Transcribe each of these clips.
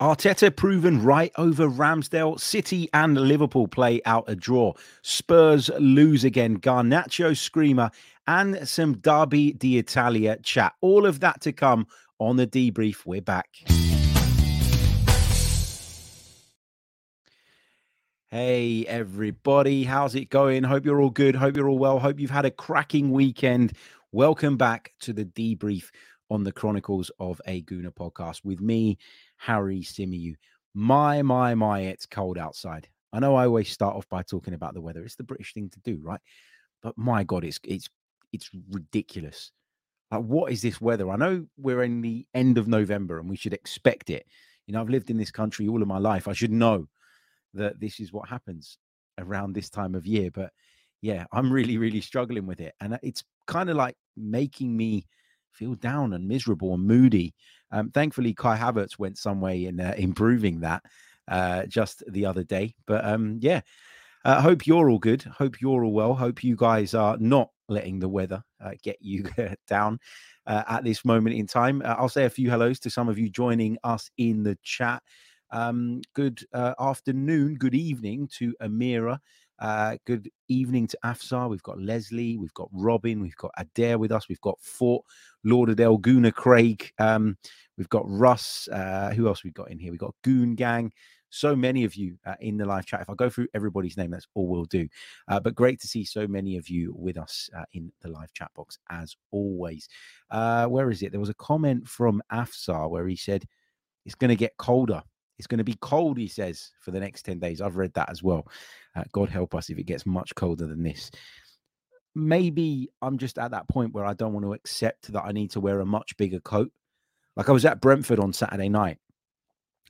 Arteta proven right over Ramsdale. City and Liverpool play out a draw. Spurs lose again. Garnacho screamer and some Derby d'Italia chat. All of that to come on the debrief. We're back. Hey, everybody. How's it going? Hope you're all good. Hope you're all well. Hope you've had a cracking weekend. Welcome back to the debrief on the Chronicles of a Gooner podcast with me, Harry Symeou. My, my, my, it's cold outside. I know I always start off by talking about the weather. It's the British thing to do, right? But my God, it's it's it's ridiculous. Like, what is this weather? I know we're in the end of November and we should expect it. You know, I've lived in this country all of my life. I should know that this is what happens around this time of year. But yeah, I'm really, really struggling with it. And uh, it's kind of like making me feel down and miserable and moody. Um, thankfully, Kai Havertz went some way in uh, improving that uh, just the other day. But um, yeah, uh, hope you're all good. Hope you're all well. Hope you guys are not letting the weather uh, get you down uh, at this moment in time. Uh, I'll say a few hellos to some of you joining us in the chat. Um, good uh, afternoon, good evening to Amira. Uh, good evening to Afsar. We've got Leslie, we've got Robin, we've got Adair with us, we've got Fort, Lauderdale, Guna Craig, um, we've got Russ. Uh, who else we've got in here? We've got Goon Gang. So many of you uh, in the live chat. If I go through everybody's name, that's all we'll do. Uh, but great to see so many of you with us uh, in the live chat box as always. Where is it? There was a comment from Afsar where he said it's going to get colder it's going to be cold, he says, for the next 10 days. I've read that as well. Uh, God help us if it gets much colder than this. Maybe I'm just at that point where I don't want to accept that I need to wear a much bigger coat. Like I was at Brentford on Saturday night,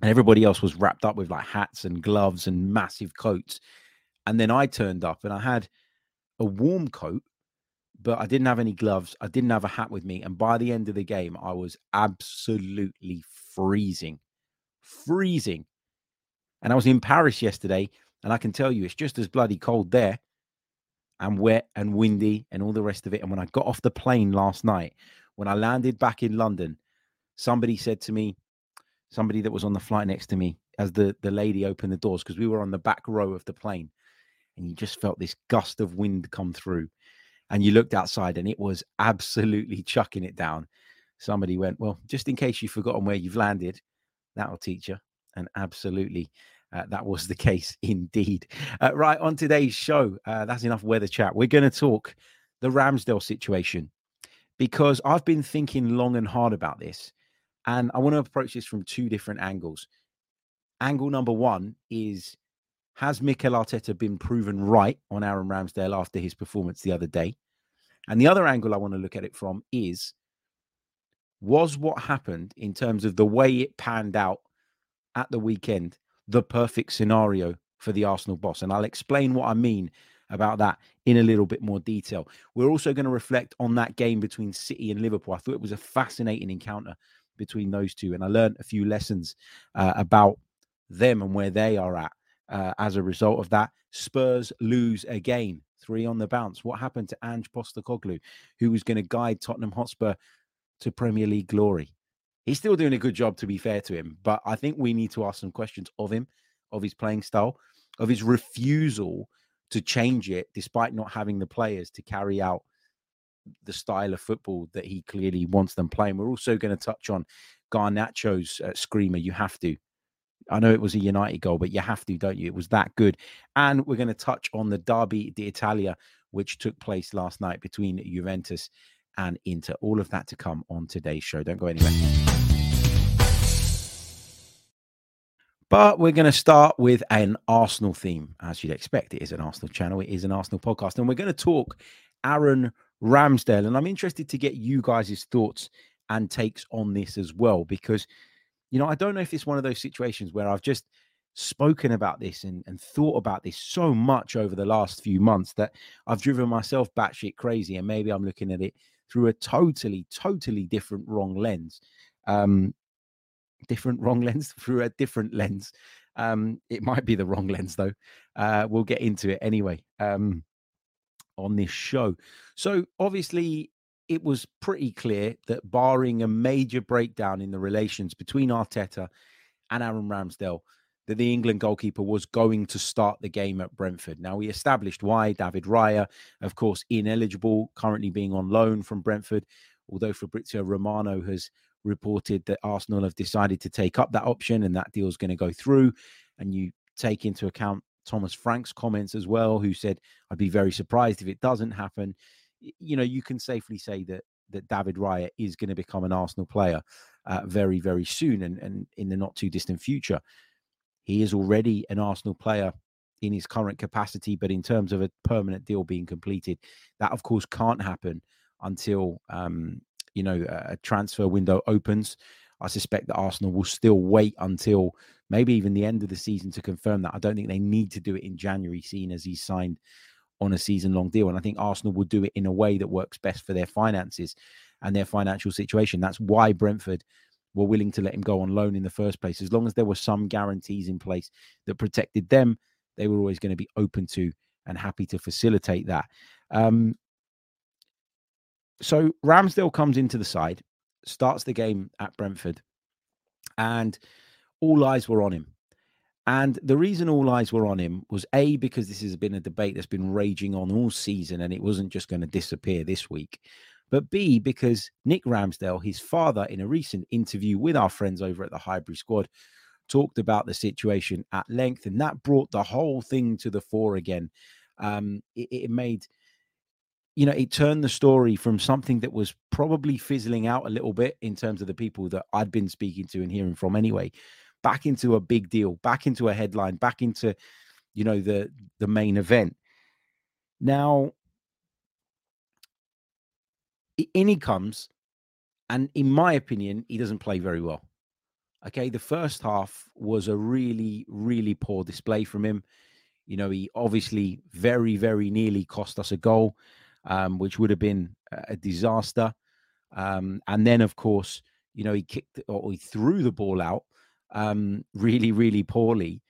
and everybody else was wrapped up with like hats and gloves and massive coats. And then I turned up and I had a warm coat, but I didn't have any gloves. I didn't have a hat with me. And by the end of the game, I was absolutely freezing freezing. And I was in Paris yesterday, and I can tell you it's just as bloody cold there and wet and windy and all the rest of it. And when I got off the plane last night, when I landed back in London, somebody said to me, somebody that was on the flight next to me, as the, the lady opened the doors, because we were on the back row of the plane, and you just felt this gust of wind come through. And you looked outside and it was absolutely chucking it down. Somebody went, Well, just in case you've forgotten where you've landed, That'll teach you. And absolutely, uh, that was the case indeed. Uh, right, on today's show, uh, that's enough weather chat. We're going to talk the Ramsdale situation because I've been thinking long and hard about this. And I want to approach this from two different angles. Angle number one is Has Mikel Arteta been proven right on Aaron Ramsdale after his performance the other day? And the other angle I want to look at it from is was what happened in terms of the way it panned out at the weekend the perfect scenario for the Arsenal boss? And I'll explain what I mean about that in a little bit more detail. We're also going to reflect on that game between City and Liverpool. I thought it was a fascinating encounter between those two, and I learned a few lessons uh, about them and where they are at uh, as a result of that. Spurs lose again, three on the bounce. What happened to Ange Postecoglou, who was going to guide Tottenham Hotspur to Premier League glory. He's still doing a good job, to be fair to him, but I think we need to ask some questions of him, of his playing style, of his refusal to change it, despite not having the players to carry out the style of football that he clearly wants them playing. We're also going to touch on Garnacho's uh, screamer. You have to. I know it was a United goal, but you have to, don't you? It was that good. And we're going to touch on the Derby d'Italia, which took place last night between Juventus and Inter. All of that to come on today's show. Don't go anywhere. But we're going to start with an Arsenal theme, as you'd expect. It is an Arsenal channel, it is an Arsenal podcast. And we're going to talk Aaron Ramsdale. And I'm interested to get you guys' thoughts and takes on this as well, because, you know, I don't know if it's one of those situations where I've just spoken about this and, and thought about this so much over the last few months that I've driven myself batshit crazy. And maybe I'm looking at it through a totally, totally different wrong lens. Um, different wrong lens through a different lens. Um, it might be the wrong lens though. Uh, we'll get into it anyway um, on this show. So obviously, it was pretty clear that barring a major breakdown in the relations between Arteta and Aaron Ramsdale that the England goalkeeper was going to start the game at Brentford. Now, we established why David Raya, of course, ineligible, currently being on loan from Brentford, although Fabrizio Romano has reported that Arsenal have decided to take up that option and that deal is going to go through. And you take into account Thomas Frank's comments as well, who said, I'd be very surprised if it doesn't happen. You know, you can safely say that that David Raya is going to become an Arsenal player uh, very, very soon and, and in the not too distant future. He is already an Arsenal player in his current capacity, but in terms of a permanent deal being completed, that of course can't happen until um, you know a transfer window opens. I suspect that Arsenal will still wait until maybe even the end of the season to confirm that. I don't think they need to do it in January, seeing as he's signed on a season long deal. And I think Arsenal will do it in a way that works best for their finances and their financial situation. That's why Brentford were willing to let him go on loan in the first place. As long as there were some guarantees in place that protected them, they were always going to be open to and happy to facilitate that. Um, so Ramsdale comes into the side, starts the game at Brentford, and all eyes were on him. And the reason all eyes were on him was A, because this has been a debate that's been raging on all season and it wasn't just going to disappear this week. But B, because Nick Ramsdale, his father, in a recent interview with our friends over at the Highbury Squad, talked about the situation at length. And that brought the whole thing to the fore again. Um, it, it made you know, it turned the story from something that was probably fizzling out a little bit in terms of the people that I'd been speaking to and hearing from anyway, back into a big deal, back into a headline, back into, you know, the the main event. Now, in he comes, and in my opinion, he doesn't play very well. Okay, the first half was a really, really poor display from him. You know, he obviously very, very nearly cost us a goal um, which would have been a disaster. Um, and then, of course, you know, he kicked or he threw the ball out um, really, really poorly,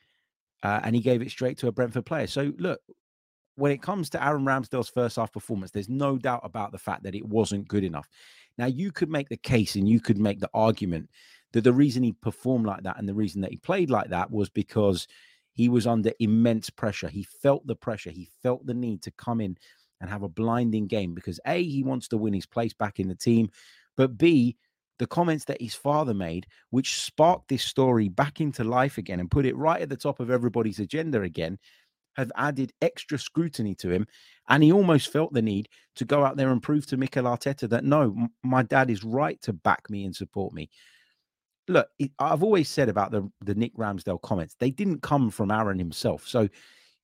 uh, and he gave it straight to a Brentford player. So, look, when it comes to Aaron Ramsdale's first half performance, there's no doubt about the fact that it wasn't good enough. Now, you could make the case and you could make the argument that the reason he performed like that and the reason that he played like that was because he was under immense pressure. He felt the pressure. He felt the need to come in and have a blinding game because A, he wants to win his place back in the team, but B, the comments that his father made, which sparked this story back into life again and put it right at the top of everybody's agenda again, have added extra scrutiny to him. And he almost felt the need to go out there and prove to Mikel Arteta that no, m- my dad is right to back me and support me. Look, it, I've always said about the, the Nick Ramsdale comments, they didn't come from Aaron himself. So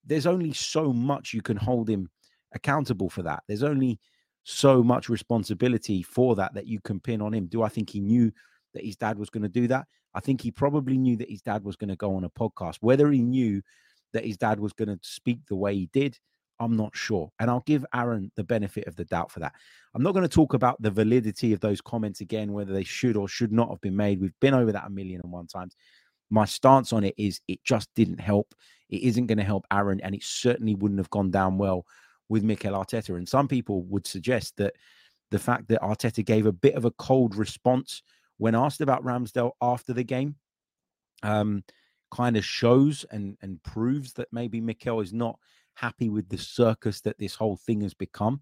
there's only so much you can hold him accountable for that. There's only so much responsibility for that that you can pin on him. Do I think he knew that his dad was going to do that? I think he probably knew that his dad was going to go on a podcast. Whether he knew that his dad was going to speak the way he did, I'm not sure. And I'll give Aaron the benefit of the doubt for that. I'm not going to talk about the validity of those comments again, whether they should or should not have been made. We've been over that a million and one times. My stance on it is it just didn't help. It isn't going to help Aaron, and it certainly wouldn't have gone down well with Mikel Arteta. And some people would suggest that the fact that Arteta gave a bit of a cold response when asked about Ramsdale after the game um, kind of shows and, and proves that maybe Mikel is not happy with the circus that this whole thing has become.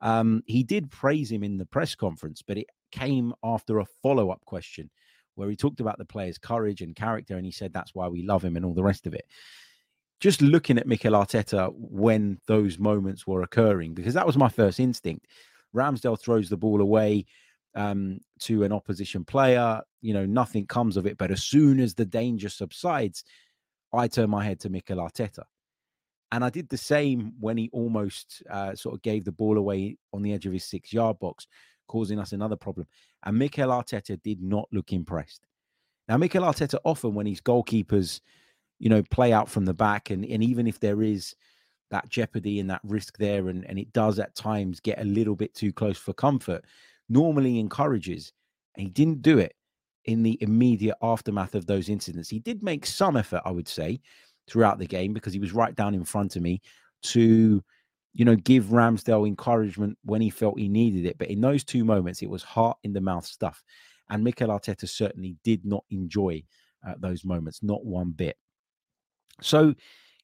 Um, he did praise him in the press conference, but it came after a follow up question where he talked about the player's courage and character. And he said that's why we love him and all the rest of it just looking at Mikel Arteta when those moments were occurring, because that was my first instinct. Ramsdale throws the ball away um, to an opposition player. You know, nothing comes of it. But as soon as the danger subsides, I turn my head to Mikel Arteta. And I did the same when he almost uh, sort of gave the ball away on the edge of his six yard box, causing us another problem. And Mikel Arteta did not look impressed. Now, Mikel Arteta often, when his goalkeepers you know, play out from the back. And, and even if there is that jeopardy and that risk there, and, and it does at times get a little bit too close for comfort, normally encourages. And he didn't do it in the immediate aftermath of those incidents. He did make some effort, I would say, throughout the game because he was right down in front of me to, you know, give Ramsdale encouragement when he felt he needed it. But in those two moments, it was heart in the mouth stuff. And Mikel Arteta certainly did not enjoy at those moments, not one bit. So,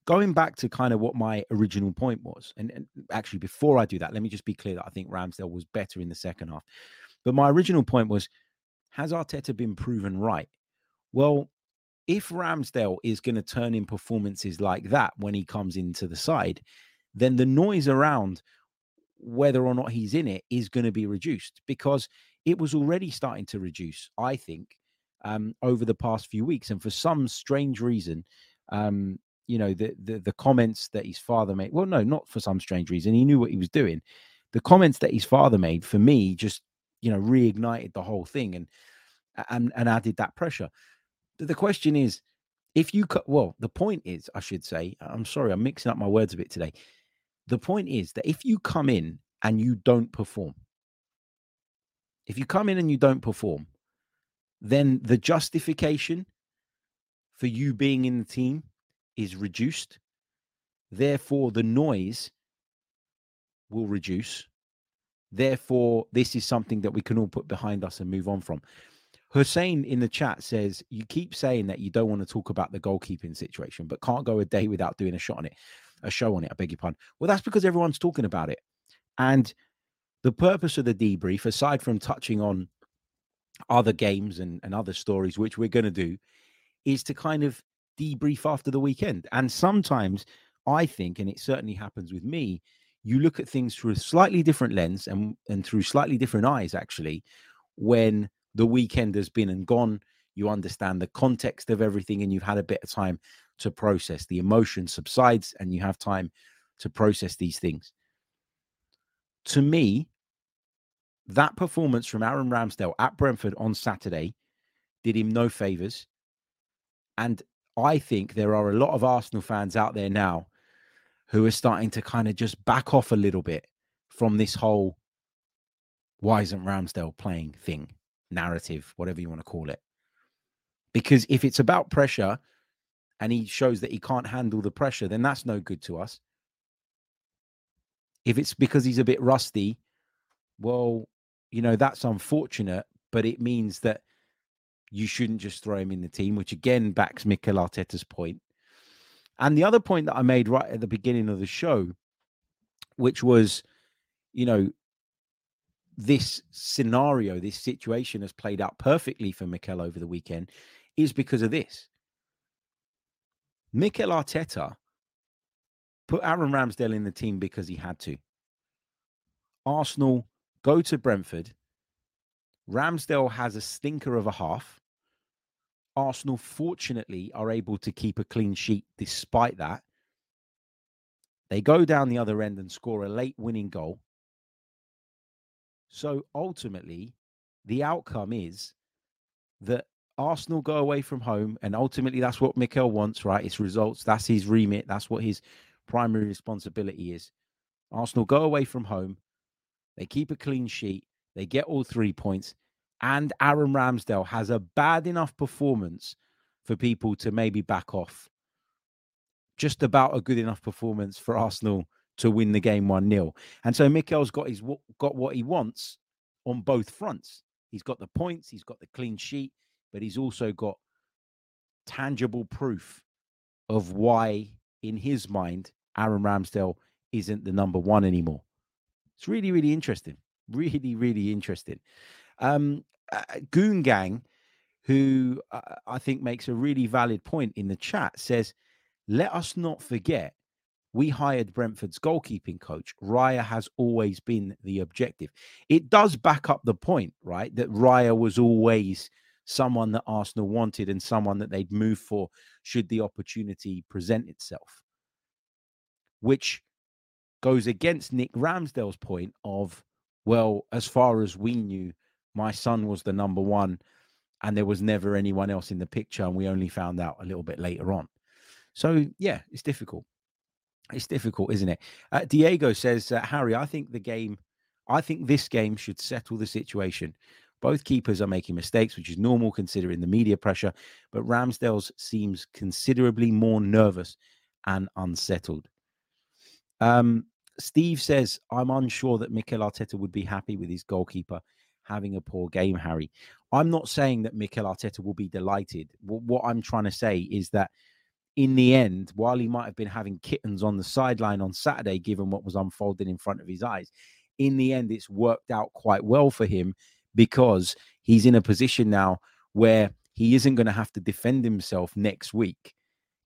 going back to kind of what my original point was, and, and, actually before I do that, let me just be clear that I think Ramsdale was better in the second half. But my original point was, has Arteta been proven right? Well, if Ramsdale is going to turn in performances like that when he comes into the side, then the noise around whether or not he's in it is going to be reduced because it was already starting to reduce, I think, um, over the past few weeks. And for some strange reason, um, you know, the, the the comments that his father made. Well, no, not for some strange reason. He knew what he was doing. The comments that his father made for me just, you know, reignited the whole thing and and and added that pressure. The question is, if you cut, well, the point is, I should say, I'm sorry, I'm mixing up my words a bit today. The point is that if you come in and you don't perform, if you come in and you don't perform, then the justification for you being in the team is reduced. Therefore, the noise will reduce. Therefore, this is something that we can all put behind us and move on from. Hussein in the chat says, You keep saying that you don't want to talk about the goalkeeping situation, but can't go a day without doing a shot on it, a show on it. I beg your pardon. Well, that's because everyone's talking about it. And the purpose of the debrief, aside from touching on other games and, and other stories, which we're going to do, is to kind of debrief after the weekend. And sometimes I think, and it certainly happens with me, you look at things through a slightly different lens and, and through slightly different eyes, actually, when the weekend has been and gone. You understand the context of everything, and you've had a bit of time to process. The emotion subsides, and you have time to process these things. To me, that performance from Aaron Ramsdale at Brentford on Saturday did him no favors. And I think there are a lot of Arsenal fans out there now who are starting to kind of just back off a little bit from this whole why isn't Ramsdale playing thing, narrative, whatever you want to call it. Because if it's about pressure and he shows that he can't handle the pressure, then that's no good to us. If it's because he's a bit rusty, well, you know, that's unfortunate, but it means that you shouldn't just throw him in the team, which again backs Mikel Arteta's point. And the other point that I made right at the beginning of the show, which was, you know, this scenario, this situation has played out perfectly for Mikel over the weekend, is because of this. Mikel Arteta put Aaron Ramsdale in the team because he had to. Arsenal go to Brentford. Ramsdale has a stinker of a half. Arsenal, fortunately, are able to keep a clean sheet despite that. They go down the other end and score a late winning goal. So ultimately, the outcome is that Arsenal go away from home, and ultimately that's what Mikel wants, right? It's results. That's his remit. That's what his primary responsibility is. Arsenal go away from home. They keep a clean sheet. They get all three points. And Aaron Ramsdale has a bad enough performance for people to maybe back off. Just about a good enough performance for Arsenal to win the game 1 0. And so Mikel's got his got what he wants on both fronts. He's got the points, he's got the clean sheet, but he's also got tangible proof of why, in his mind, Aaron Ramsdale isn't the number one anymore. It's really, really interesting. Really, really interesting. Um, uh, Goon Gang, who uh, I think makes a really valid point in the chat, says, "Let us not forget." We hired Brentford's goalkeeping coach. Raya has always been the objective. It does back up the point, right? That Raya was always someone that Arsenal wanted and someone that they'd move for should the opportunity present itself. Which goes against Nick Ramsdale's point of, well, as far as we knew, my son was the number one and there was never anyone else in the picture and we only found out a little bit later on. So, yeah, it's difficult. It's difficult, isn't it? Uh, Diego says, uh, Harry, I think the game, I think this game should settle the situation. Both keepers are making mistakes, which is normal considering the media pressure, but Ramsdale's seems considerably more nervous and unsettled. Um, Steve says, I'm unsure that Mikel Arteta would be happy with his goalkeeper having a poor game, Harry. I'm not saying that Mikel Arteta will be delighted. What I'm trying to say is that in the end, while he might have been having kittens on the sideline on Saturday, given what was unfolding in front of his eyes, in the end, it's worked out quite well for him because he's in a position now where he isn't going to have to defend himself next week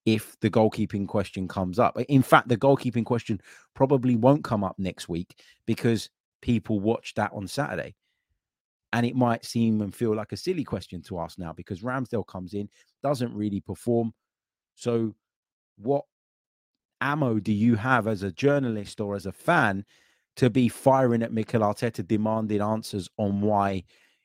if the goalkeeping question comes up. In fact, the goalkeeping question probably won't come up next week because people watched that on Saturday. And it might seem and feel like a silly question to ask now because Ramsdale comes in, doesn't really perform. So, what ammo do you have as a journalist or as a fan to be firing at Mikel Arteta, demanding answers on why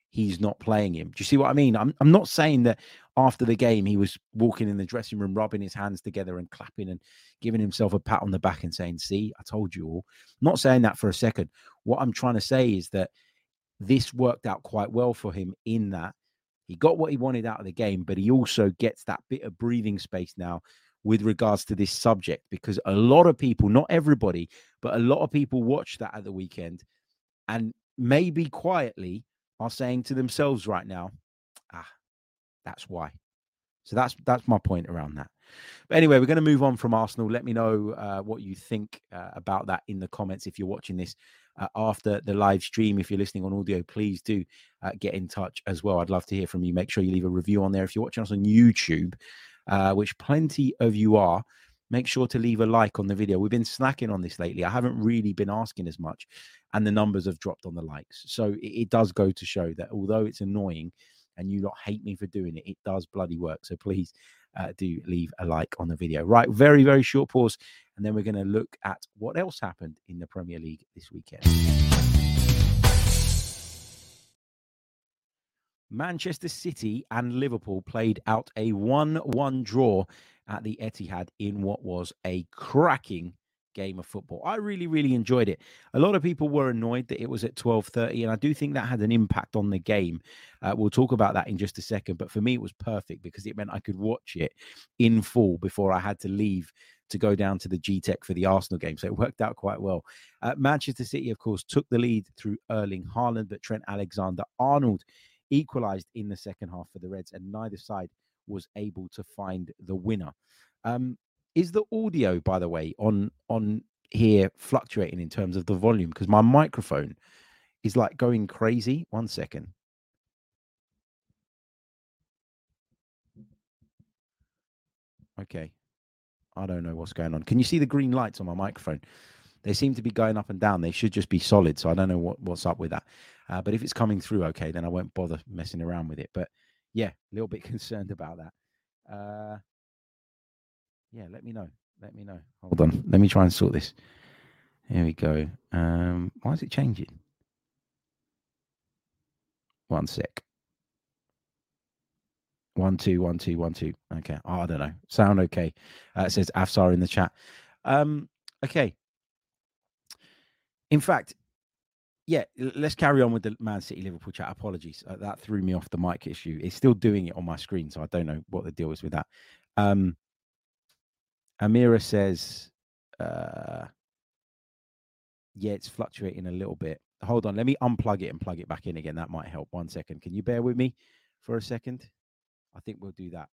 he's not playing him. Do you see what I mean? I'm I'm not saying that after the game he was walking in the dressing room, rubbing his hands together and clapping and giving himself a pat on the back and saying, "See, I told you all." I'm not saying that for a second. What I'm trying to say is that this worked out quite well for him in that he got what he wanted out of the game, but he also gets that bit of breathing space now with regards to this subject because a lot of people, not everybody, but a lot of people watch that at the weekend and maybe quietly are saying to themselves right now, ah, that's why. So that's that's my point around that. But anyway, we're going to move on from Arsenal. Let me know uh, what you think uh, about that in the comments if you're watching this uh, after the live stream. If you're listening on audio, please do uh, get in touch as well. I'd love to hear from you. Make sure you leave a review on there. If you're watching us on YouTube, uh, which plenty of you are, make sure to leave a like on the video. We've been slacking on this lately. I haven't really been asking as much, and the numbers have dropped on the likes. So it, it does go to show that although it's annoying and you not hate me for doing it, it does bloody work. So please uh, do leave a like on the video. Right, very, very short pause, and then we're going to look at what else happened in the Premier League this weekend. Manchester City and Liverpool played out a 1 1 draw at the Etihad in what was a cracking game of football. I really, really enjoyed it. A lot of people were annoyed that it was at 12:30, and I do think that had an impact on the game. Uh, we'll talk about that in just a second. But for me, it was perfect because it meant I could watch it in full before I had to leave to go down to the G Tech for the Arsenal game. So it worked out quite well. Uh, Manchester City, of course, took the lead through Erling Haaland, but Trent Alexander Arnold equalized in the second half for the Reds, and neither side was able to find the winner. Um, is the audio, by the way, on on here fluctuating in terms of the volume? Because my microphone is like going crazy. One second. Okay. I don't know what's going on. Can you see the green lights on my microphone? They seem to be going up and down. They should just be solid. So I don't know what, what's up with that. Uh, but if it's coming through okay, then I won't bother messing around with it. But yeah, a little bit concerned about that. Uh, yeah, let me know. Let me know. Hold on. Let me try and sort this. Here we go. Um, why is it changing? One sec. One two one two one two. Okay. Oh, I don't know. Sound okay? Uh, it says Afsar in the chat. Um, okay. In fact, yeah, let's carry on with the Man City Liverpool chat. Apologies, uh, that threw me off the mic issue. It's still doing it on my screen, so I don't know what the deal is with that. Um, Amira says, uh, "Yeah, it's fluctuating a little bit. Hold on, let me unplug it and plug it back in again. That might help. One second. Can you bear with me for a second? I think we'll do that.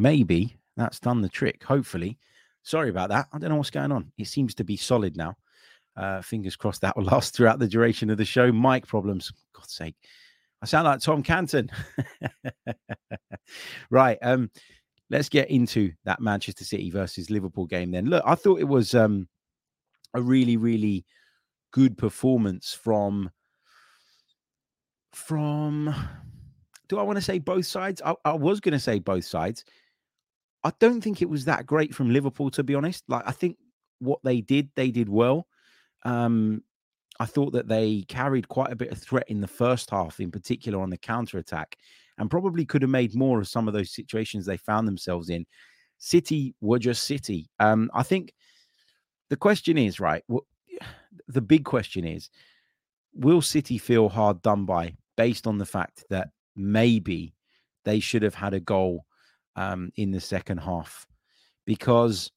Maybe that's done the trick. Hopefully. Sorry about that. I don't know what's going on. It seems to be solid now. Uh, fingers crossed that will last throughout the duration of the show. Mic problems. God's sake. I sound like Tom Canton. right. Um, let's get into that Manchester City versus Liverpool game then. Look, I thought it was um a really, really good performance from from do I want to say both sides? I, I was going to say both sides. I don't think it was that great from Liverpool, to be honest. Like, I think what they did, they did well. Um, I thought that they carried quite a bit of threat in the first half, in particular on the counter attack. and probably could have made more of some of those situations they found themselves in. City were just City. Um, I think the question is right. the big question is, will City feel hard done by based on the fact that maybe they should have had a goal um, in the second half because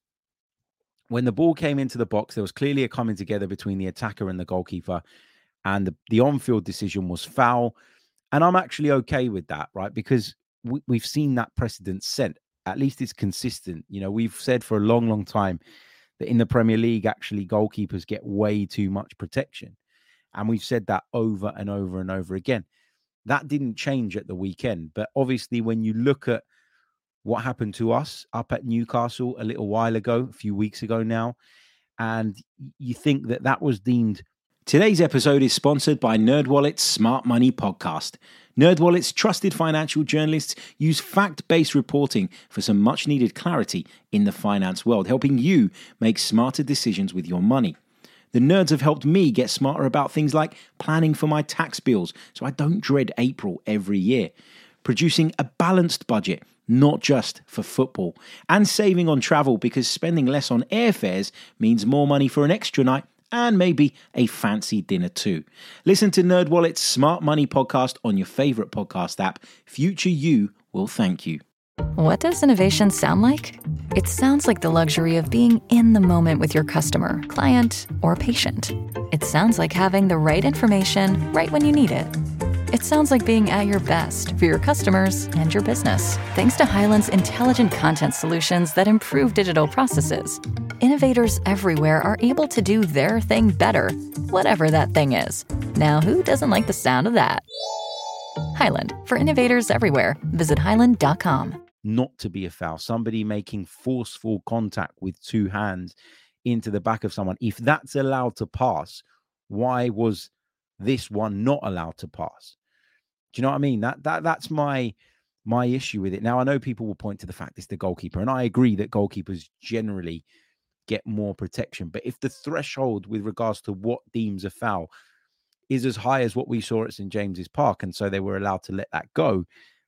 when the ball came into the box, there was clearly a coming together between the attacker and the goalkeeper, and the, the on-field decision was foul. And I'm actually okay with that, right? Because we, we've seen that precedent set. At least it's consistent. You know, we've said for a long, long time that in the Premier League, actually, goalkeepers get way too much protection. And we've said that over and over and over again. That didn't change at the weekend. But obviously, when you look at what happened to us up at Newcastle a little while ago, a few weeks ago now, and you think that that was deemed. Today's episode is sponsored by NerdWallet's Smart Money Podcast. NerdWallet's trusted financial journalists use fact-based reporting for some much-needed clarity in the finance world, helping you make smarter decisions with your money. The nerds have helped me get smarter about things like planning for my tax bills so I don't dread April every year, producing a balanced budget not just for football, and saving on travel because spending less on airfares means more money for an extra night and maybe a fancy dinner too. Listen to NerdWallet's Smart Money podcast on your favorite podcast app. Future you will thank you. What does innovation sound like? It sounds like the luxury of being in the moment with your customer, client, or patient. It sounds like having the right information right when you need it it sounds like being at your best for your customers and your business. Thanks to Hyland's intelligent content solutions that improve digital processes, innovators everywhere are able to do their thing better, whatever that thing is. Now, who doesn't like the sound of that? Highland, for innovators everywhere, visit hyland.com. Not to be a foul, somebody making forceful contact with two hands into the back of someone. If that's allowed to pass, why was this one not allowed to pass? Do you know what I mean? That that that's my my issue with it. Now I know people will point to the fact it's the goalkeeper, and I agree that goalkeepers generally get more protection. But if the threshold with regards to what deems a foul is as high as what we saw at St James's Park, and so they were allowed to let that go,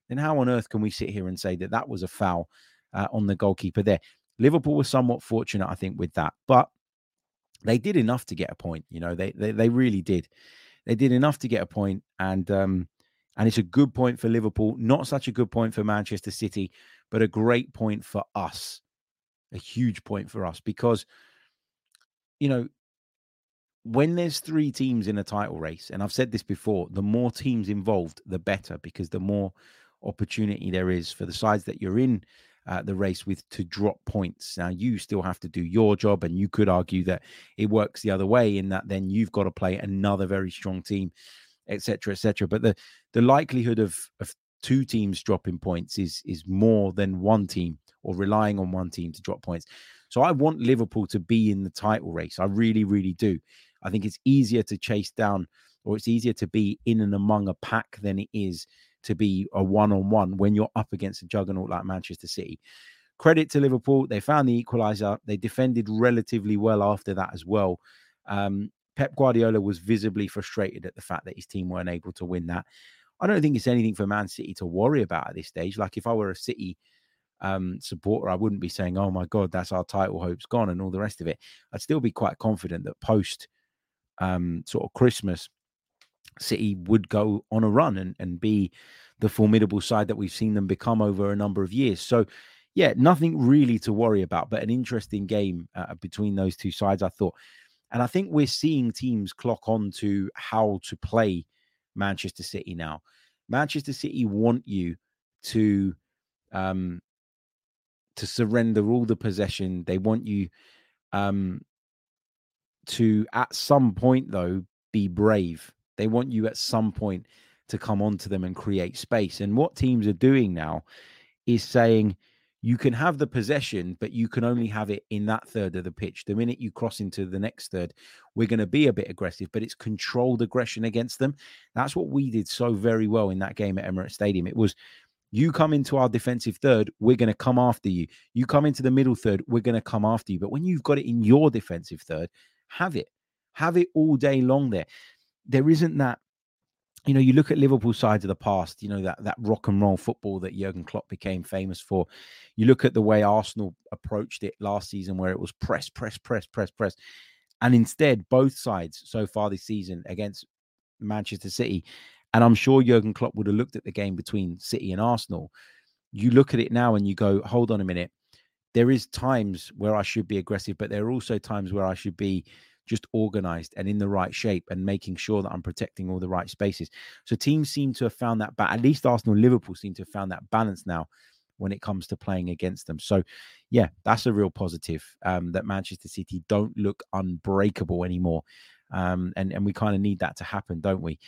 then how on earth can we sit here and say that that was a foul uh, on the goalkeeper there? Liverpool was somewhat fortunate, I think, with that, but they did enough to get a point. You know, they they, they really did. They did enough to get a point, and um, and it's a good point for Liverpool, not such a good point for Manchester City, but a great point for us. A huge point for us because, you know, when there's three teams in a title race, and I've said this before, the more teams involved, the better because the more opportunity there is for the sides that you're in uh, the race with to drop points. Now, you still have to do your job, and you could argue that it works the other way in that then you've got to play another very strong team etc., etc. But the the likelihood of of two teams dropping points is is more than one team or relying on one team to drop points. So I want Liverpool to be in the title race. I really, really do. I think it's easier to chase down, or it's easier to be in and among a pack than it is to be a one on one when you're up against a juggernaut like Manchester City. Credit to Liverpool. They found the equaliser. They defended relatively well after that as well. Um, Pep Guardiola was visibly frustrated at the fact that his team weren't able to win that. I don't think it's anything for Man City to worry about at this stage. Like if I were a City um, supporter, I wouldn't be saying, "Oh my God, that's our title hopes gone" and all the rest of it. I'd still be quite confident that post um, sort of Christmas, City would go on a run and, and be the formidable side that we've seen them become over a number of years. So, yeah, nothing really to worry about, but an interesting game uh, between those two sides. I thought and I think we're seeing teams clock on to how to play Manchester City now. Manchester City want you to um to surrender all the possession. They want you um to at some point though be brave. They want you at some point to come onto them and create space. And what teams are doing now is saying, you can have the possession, but you can only have it in that third of the pitch. The minute you cross into the next third, we're going to be a bit aggressive, but it's controlled aggression against them. That's what we did so very well in that game at Emirates Stadium. It was you come into our defensive third, we're going to come after you. You come into the middle third, we're going to come after you. But when you've got it in your defensive third, have it. Have it all day long there. There isn't that you know, you look at Liverpool sides of the past, you know, that, that rock and roll football that Jurgen Klopp became famous for. You look at the way Arsenal approached it last season, where it was press, press, press, press, press. And instead, both sides so far this season against Manchester City, and I'm sure Jurgen Klopp would have looked at the game between City and Arsenal. You look at it now and you go, hold on a minute. There is times where I should be aggressive, but there are also times where I should be just organized and in the right shape and making sure that I'm protecting all the right spaces. So teams seem to have found that, but at least Arsenal, Liverpool seem to have found that balance now when it comes to playing against them. So, yeah, that's a real positive um, that Manchester City don't look unbreakable anymore. Um, and, and we kind of need that to happen, don't we?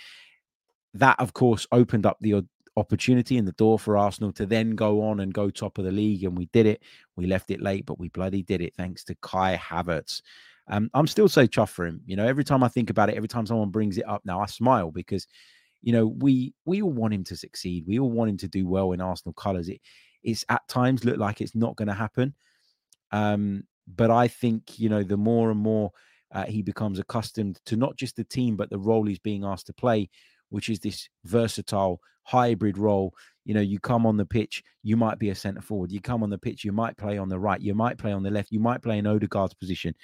That, of course, opened up the opportunity and the door for Arsenal to then go on and go top of the league. And we did it. We left it late, but we bloody did it thanks to Kai Havertz. Um, I'm still so chuffed for him. You know, every time I think about it, every time someone brings it up now, I smile because, you know, we we all want him to succeed. We all want him to do well in Arsenal colours. It it's at times looked like it's not going to happen. Um, but I think you know the more and more uh, he becomes accustomed to not just the team but the role he's being asked to play, which is this versatile hybrid role. You know, you come on the pitch, you might be a centre forward. You come on the pitch, you might play on the right, you might play on the left, you might play in Odegaard's position.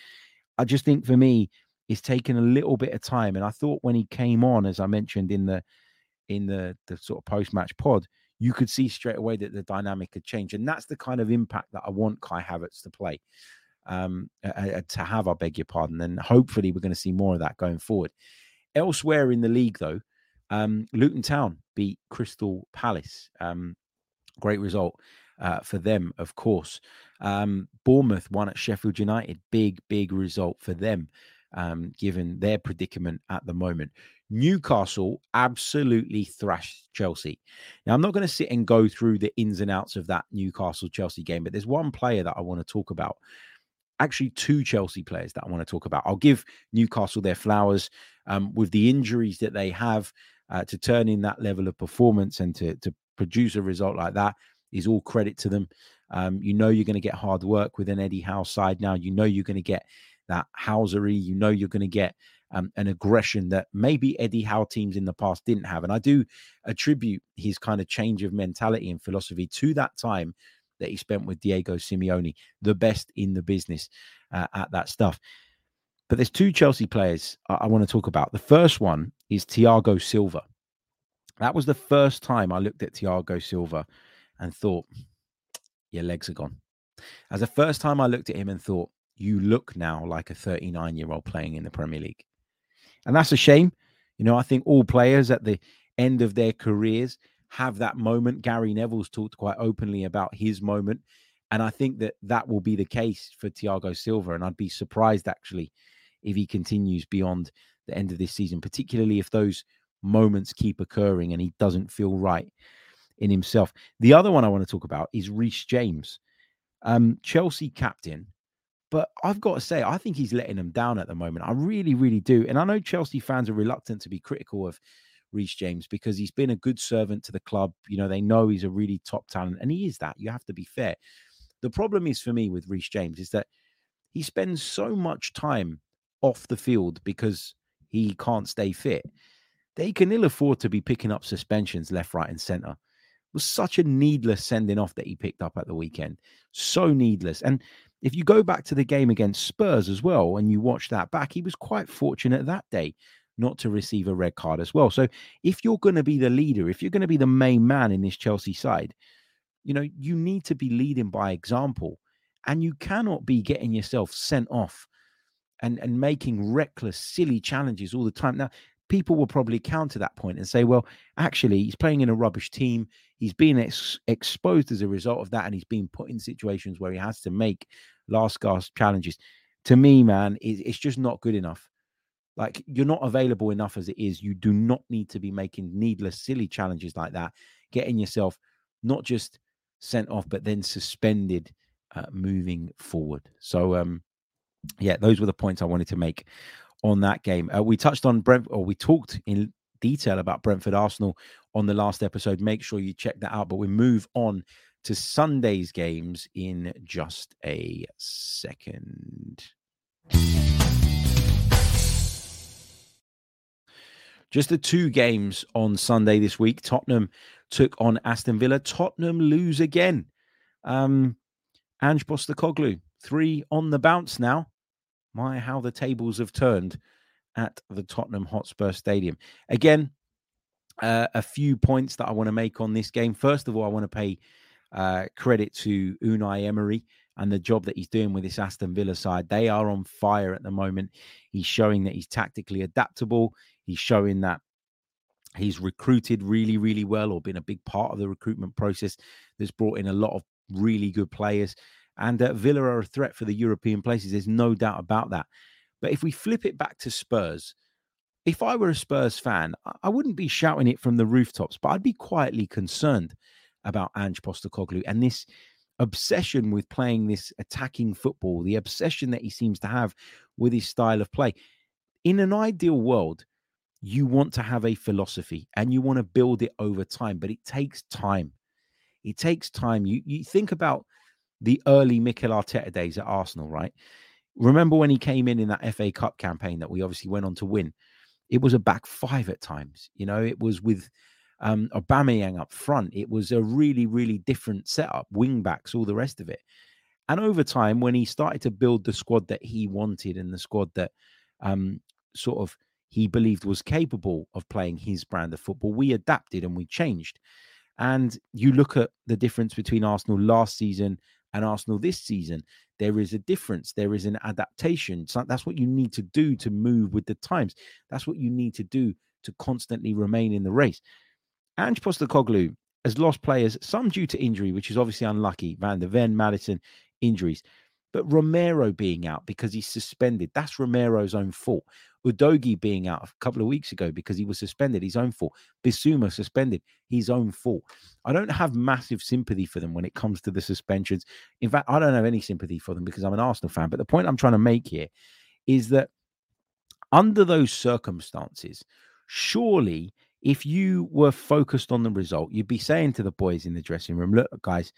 I just think for me, it's taken a little bit of time. And I thought when he came on, as I mentioned in the in the the sort of post match pod, you could see straight away that the dynamic had changed, and that's the kind of impact that I want Kai Havertz to play, um, uh, to have. I beg your pardon, and hopefully we're going to see more of that going forward. Elsewhere in the league, though, um, Luton Town beat Crystal Palace. Um, great result uh, for them, of course. Um, Bournemouth won at Sheffield United. Big, big result for them, um, given their predicament at the moment. Newcastle absolutely thrashed Chelsea. Now, I'm not going to sit and go through the ins and outs of that Newcastle Chelsea game, but there's one player that I want to talk about. Actually, two Chelsea players that I want to talk about. I'll give Newcastle their flowers um, with the injuries that they have uh, to turn in that level of performance and to, to produce a result like that is all credit to them. Um, you know you're going to get hard work with an Eddie Howe side now. You know you're going to get that housery. You know you're going to get um, an aggression that maybe Eddie Howe teams in the past didn't have. And I do attribute his kind of change of mentality and philosophy to that time that he spent with Diego Simeone, the best in the business uh, at that stuff. But there's two Chelsea players I, I want to talk about. The first one is Thiago Silva. That was the first time I looked at Thiago Silva and thought, your legs are gone. As the first time I looked at him and thought, you look now like a 39 year old playing in the Premier League. And that's a shame. You know, I think all players at the end of their careers have that moment. Gary Neville's talked quite openly about his moment. And I think that that will be the case for Thiago Silva. And I'd be surprised actually if he continues beyond the end of this season, particularly if those moments keep occurring and he doesn't feel right in himself. The other one I want to talk about is Reece James, um, Chelsea captain. But I've got to say, I think he's letting them down at the moment. I really, really do. And I know Chelsea fans are reluctant to be critical of Reece James because he's been a good servant to the club. You know, they know he's a really top talent, and he is that. You have to be fair. The problem is for me with Reece James is that he spends so much time off the field because he can't stay fit. They can ill afford to be picking up suspensions left, right, and center was such a needless sending off that he picked up at the weekend. So needless. And if you go back to the game against Spurs as well, and you watch that back, he was quite fortunate that day not to receive a red card as well. So if you're going to be the leader, if you're going to be the main man in this Chelsea side, you know, you need to be leading by example. And you cannot be getting yourself sent off and, and making reckless, silly challenges all the time. Now, people will probably counter that point and say, well, actually, he's playing in a rubbish team. He's being ex- exposed as a result of that, and he's been put in situations where he has to make last gasp challenges. To me, man, it, it's just not good enough. Like you're not available enough as it is. You do not need to be making needless, silly challenges like that, getting yourself not just sent off, but then suspended uh, moving forward. So, um, yeah, those were the points I wanted to make on that game. Uh, we touched on Brent, or we talked in detail about Brentford Arsenal on the last episode. Make sure you check that out. But we move on to Sunday's games in just a second. Just the two games on Sunday this week. Tottenham took on Aston Villa. Tottenham lose again. Um, Ange Postecoglou, three on the bounce now. My, how the tables have turned at the Tottenham Hotspur Stadium. Again, uh, a few points that I want to make on this game. First of all, I want to pay uh, credit to Unai Emery and the job that he's doing with this Aston Villa side. They are on fire at the moment. He's showing that he's tactically adaptable. He's showing that he's recruited really, really well or been a big part of the recruitment process that's brought in a lot of really good players. And uh, Villa are a threat for the European places. There's no doubt about that. But if we flip it back to Spurs, if I were a Spurs fan, I wouldn't be shouting it from the rooftops, but I'd be quietly concerned about Ange Postecoglou and this obsession with playing this attacking football, the obsession that he seems to have with his style of play. In an ideal world, you want to have a philosophy and you want to build it over time, but it takes time. It takes time. You you think about the early Mikel Arteta days at Arsenal, right? Remember when he came in in that FA Cup campaign that we obviously went on to win? It was a back five at times. You know, it was with um, Aubameyang up front. It was a really, really different setup, wing backs, all the rest of it. And over time, when he started to build the squad that he wanted and the squad that um, sort of he believed was capable of playing his brand of football, we adapted and we changed. And you look at the difference between Arsenal last season and Arsenal this season, there is a difference. There is an adaptation. So that's what you need to do to move with the times. That's what you need to do to constantly remain in the race. Ange Postecoglou has lost players, some due to injury, which is obviously unlucky. Van der Ven, Maddison, injuries. But Romero being out because he's suspended, that's Romero's own fault. Udogie being out a couple of weeks ago because he was suspended, his own fault. Bissouma suspended, his own fault. I don't have massive sympathy for them when it comes to the suspensions. In fact, I don't have any sympathy for them because I'm an Arsenal fan. But the point I'm trying to make here is that under those circumstances, surely if you were focused on the result, you'd be saying to the boys in the dressing room, look, guys,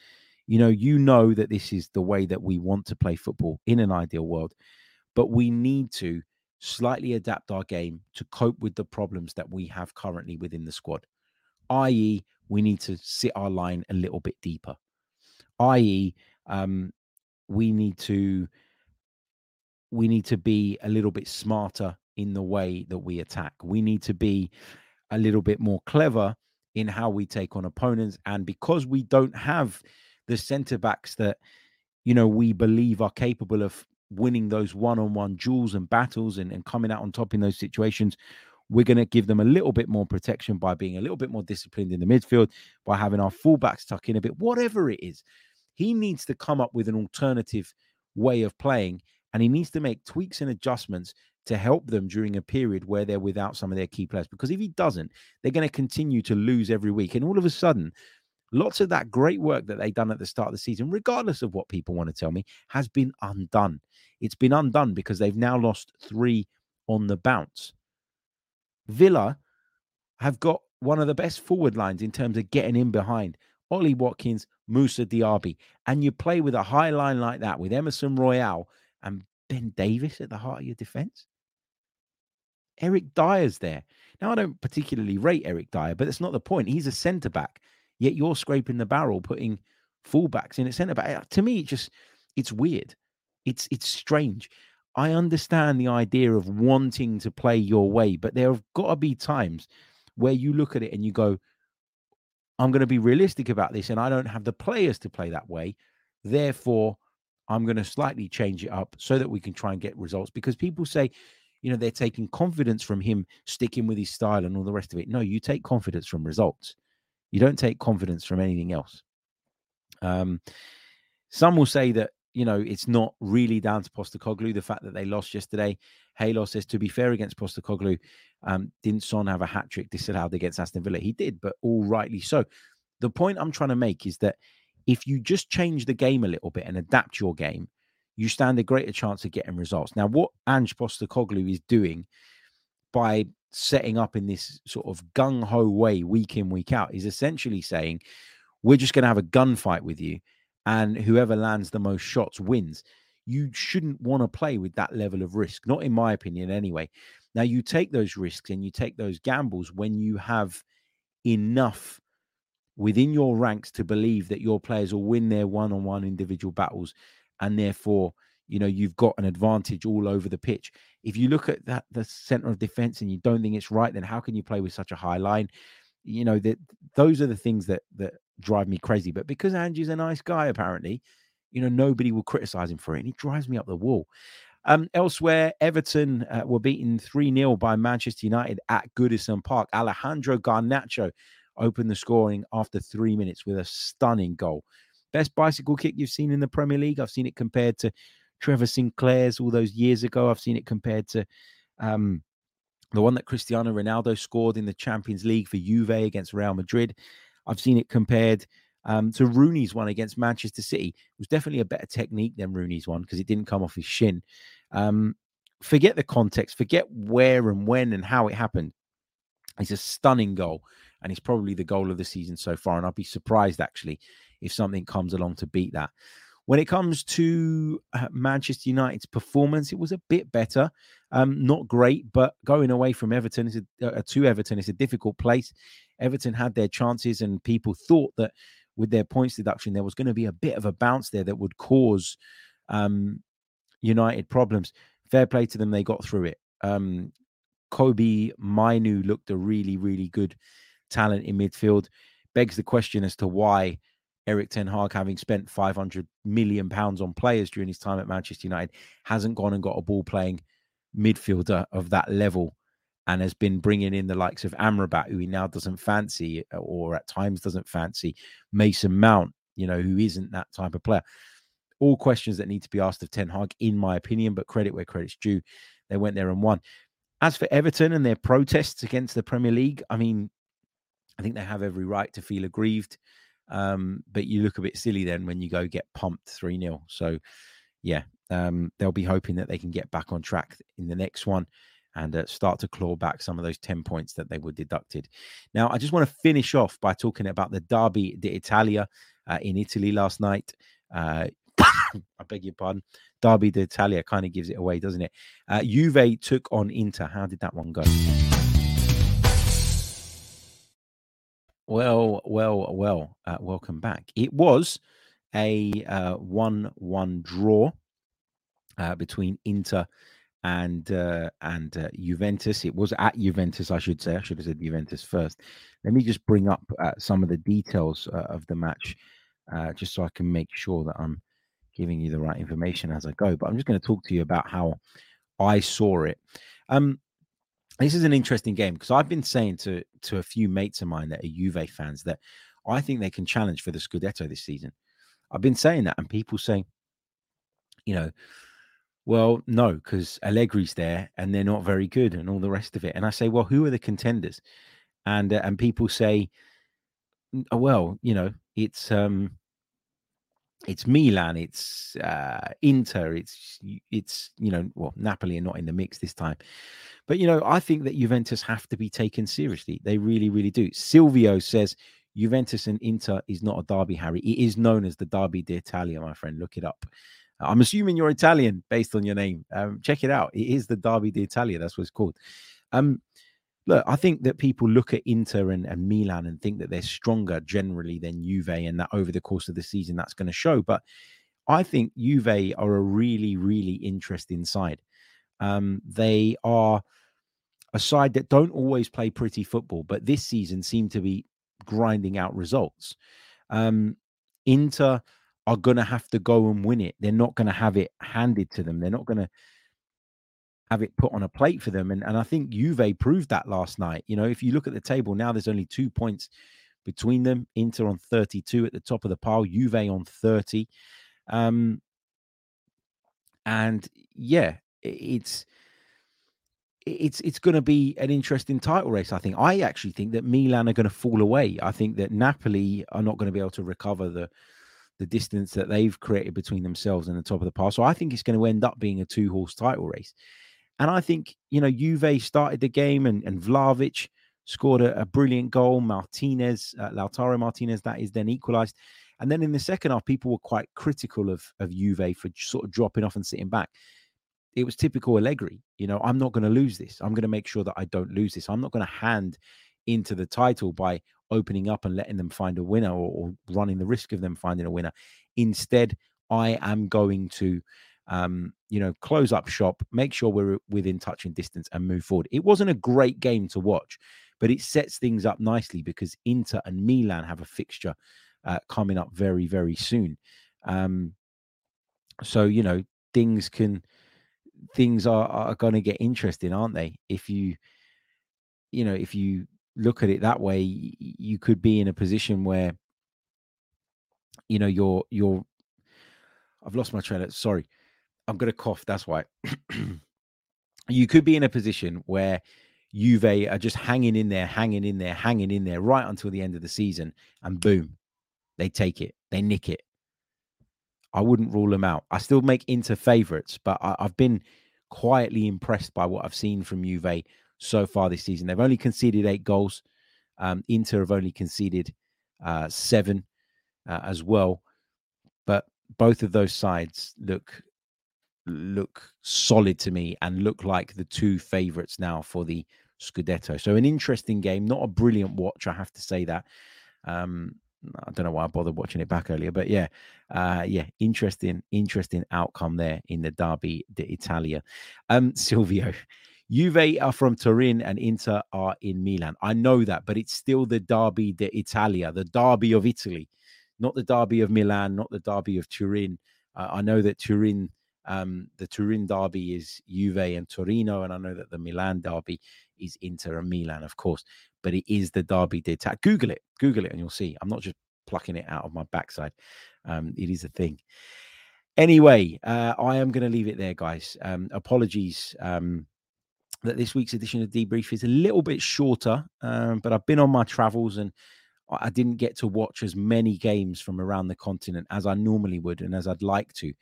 you know, you know that this is the way that we want to play football in an ideal world, but we need to slightly adapt our game to cope with the problems that we have currently within the squad, i.e., we need to sit our line a little bit deeper, i.e., um, we need to we need to be a little bit smarter in the way that we attack. We need to be a little bit more clever in how we take on opponents, and because we don't have the centre backs that you know we believe are capable of winning those one-on-one duels and battles and, and coming out on top in those situations we're going to give them a little bit more protection by being a little bit more disciplined in the midfield by having our fullbacks tuck in a bit whatever it is. He needs to come up with an alternative way of playing and he needs to make tweaks and adjustments to help them during a period where they're without some of their key players because if he doesn't they're going to continue to lose every week and all of a sudden lots of that great work that they've done at the start of the season, regardless of what people want to tell me, has been undone. It's been undone because they've now lost three on the bounce. Villa have got one of the best forward lines in terms of getting in behind. Ollie Watkins, Moussa Diaby. And you play with a high line like that with Emerson Royal and Ben Davies at the heart of your defense. Eric Dier's there. Now, I don't particularly rate Eric Dier, but that's not the point. He's a centre back. Yet you're scraping the barrel, putting fullbacks in at centre back. To me, it just it's weird. It's it's strange. I understand the idea of wanting to play your way, but there have got to be times where you look at it and you go, I'm going to be realistic about this, and I don't have the players to play that way. Therefore, I'm going to slightly change it up so that we can try and get results. Because people say, you know, they're taking confidence from him sticking with his style and all the rest of it. No, you take confidence from results. You don't take confidence from anything else. Um, some will say that you know it's not really down to Postecoglou the fact that they lost yesterday. Halo says to be fair against Postecoglou, um, didn't Son have a hat trick disallowed against Aston Villa? He did, but all rightly so. The point I'm trying to make is that if you just change the game a little bit and adapt your game, you stand a greater chance of getting results. Now, what Ange Postecoglou is doing by setting up in this sort of gung ho way week in, week out is essentially saying, we're just going to have a gunfight with you, and whoever lands the most shots wins. You shouldn't want to play with that level of risk, not in my opinion, anyway. Now, you take those risks and you take those gambles when you have enough within your ranks to believe that your players will win their one on one individual battles and therefore you know you've got an advantage all over the pitch if you look at that the center of defense and you don't think it's right then how can you play with such a high line you know that those are the things that that drive me crazy but because Ange's a nice guy apparently you know nobody will criticize him for it and he drives me up the wall um, elsewhere, Everton uh, were beaten 3 0 by Manchester United at Goodison Park. Alejandro Garnacho opened the scoring after three minutes with a stunning goal. Best bicycle kick you've seen in the Premier League. I've seen it compared to Trevor Sinclair's all those years ago. I've seen it compared to um, the one that Cristiano Ronaldo scored in the Champions League for Juve against Real Madrid. I've seen it compared um, to Rooney's one against Manchester City. It was definitely a better technique than Rooney's one because it didn't come off his shin. Um, forget the context, forget where and when and how it happened. It's a stunning goal, and it's probably the goal of the season so far. And I'd be surprised actually if something comes along to beat that. When it comes to uh, Manchester United's performance, it was a bit better. Um, not great, but going away from Everton is a, uh, to Everton is a difficult place. Everton had their chances, and people thought that with their points deduction, there was going to be a bit of a bounce there that would cause um, United problems. Fair play to them, they got through it. Um, Kobbie Mainoo looked a really, really good talent in midfield. Begs the question as to why Erik Ten Hag, having spent 500 million pounds on players during his time at Manchester United, hasn't gone and got a ball playing midfielder of that level and has been bringing in the likes of Amrabat, who he now doesn't fancy uh, or at times doesn't fancy, Mason Mount, you know, who isn't that type of player. All questions that need to be asked of Ten Hag, in my opinion, but credit where credit's due. They went there and won. As for Everton and their protests against the Premier League, I mean, I think they have every right to feel aggrieved. Um, but you look a bit silly then when you go get pumped 3 0. So, yeah, um, they'll be hoping that they can get back on track in the next one and uh, start to claw back some of those 10 points that they were deducted. Now, I just want to finish off by talking about the Derby d'Italia uh, in Italy last night. Uh, I beg your pardon. Derby d'Italia kind of gives it away, doesn't it? Uh, Juve took on Inter. How did that one go? Well, well, well. Uh, welcome back. It was a uh, one-one draw uh, between Inter and uh, and uh, Juventus. It was at Juventus, I should say. I should have said Juventus first. Let me just bring up uh, some of the details uh, of the match, uh, just so I can make sure that I'm giving you the right information as I go. But I'm just going to talk to you about how I saw it. Um, this is an interesting game because I've been saying to to a few mates of mine that are Juve fans that I think they can challenge for the Scudetto this season. I've been saying that, and people saying, you know, well, no, because Allegri's there and they're not very good, and all the rest of it. And I say, well, who are the contenders? And uh, and people say, well, you know, it's um it's Milan, it's uh, Inter, it's it's you know, well, Napoli are not in the mix this time, but you know, I think that Juventus have to be taken seriously. They really, really do. Silvio says Juventus and Inter is not a derby, Harry. It is known as the Derby d'Italia, my friend. Look it up. I'm assuming you're Italian based on your name. Um, check it out. It is the Derby d'Italia. That's what it's called. Um, look, I think that people look at Inter and, and Milan and think that they're stronger generally than Juve, and that over the course of the season that's going to show. But I think Juve are a really, really interesting side. Um, they are a side that don't always play pretty football, but this season seem to be grinding out results. Um, Inter are going to have to go and win it. They're not going to have it handed to them. They're not going to have it put on a plate for them. And, and I think Juve proved that last night. You know, if you look at the table now, there's only two points between them. Inter on 32 at the top of the pile, Juve on 30. Um, and yeah, it's it's it's going to be an interesting title race. I think. I actually think that Milan are going to fall away. I think that Napoli are not going to be able to recover the the distance that they've created between themselves and the top of the pile. So I think it's going to end up being a two horse title race. And I think, you know, Juve started the game and, and Vlahovic scored a, a brilliant goal. Martinez, uh, Lautaro Martinez, that is then equalized. And then in the second half, people were quite critical of, of Juve for sort of dropping off and sitting back. it was typical Allegri. You know, I'm not going to lose this. I'm going to make sure that I don't lose this. I'm not going to hand into the title by opening up and letting them find a winner or, or, running the risk of them finding a winner. Instead, I am going to, um, you know, close up shop, make sure we're within touching distance and move forward. It wasn't a great game to watch, but it sets things up nicely because Inter and Milan have a fixture uh, coming up very, very soon. Um, so, you know, things can things are, are going to get interesting, aren't they? If you, you know, if you look at it that way, you could be in a position where, you know, you're you're. I've lost my train. Of, sorry, I'm going to cough. That's why. you could be in a position where Juve are just hanging in there, hanging in there, hanging in there right until the end of the season, and boom, they take it, they nick it, I wouldn't rule them out. I still make Inter favourites, but I, have been quietly impressed by what I've seen from Juve so far this season. They've only conceded eight goals. Um, Inter have only conceded uh, seven uh, as well, but both of those sides look look solid to me and look like the two favourites now for the Scudetto. So an interesting game, not a brilliant watch, I have to say that. Um, I don't know why I bothered watching it back earlier, but yeah, uh, yeah, interesting, interesting outcome there in the Derby d'Italia. Um, Silvio, Juve are from Turin and Inter are in Milan. I know that, but it's still the Derby d'Italia, the Derby of Italy, not the Derby of Milan, not the Derby of Turin. Uh, I know that Turin, um, the Turin Derby is Juve and Torino, and I know that the Milan Derby is Inter and Milan, of course but it is the Derby d'Italia. Google it, Google it, and you'll see. I'm not just plucking it out of my backside. Um, it is a thing. Anyway, uh, I am going to leave it there, guys. Um, apologies um, that this week's edition of Debrief is a little bit shorter, um, but I've been on my travels and I didn't get to watch as many games from around the continent as I normally would and as I'd like to.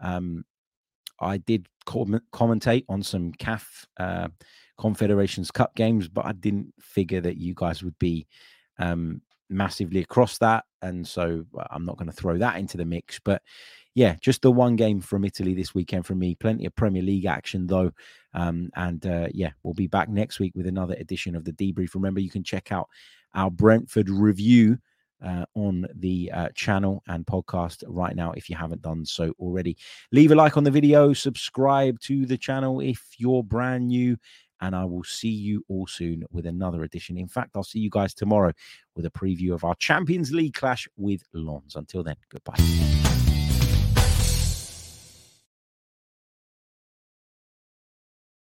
Um, I did commentate on some CAF uh, Confederations Cup games, but I didn't figure that you guys would be um, massively across that. And so I'm not going to throw that into the mix. But yeah, just the one game from Italy this weekend for me. Plenty of Premier League action, though. Um, and uh, yeah, we'll be back next week with another edition of the debrief. Remember, you can check out our Brentford review. Uh, on the uh, channel and podcast right now if you haven't done so already. Leave a like on the video, subscribe to the channel if you're brand new, and I will see you all soon with another edition. In fact, I'll see you guys tomorrow with a preview of our Champions League clash with Lens. Until then, goodbye.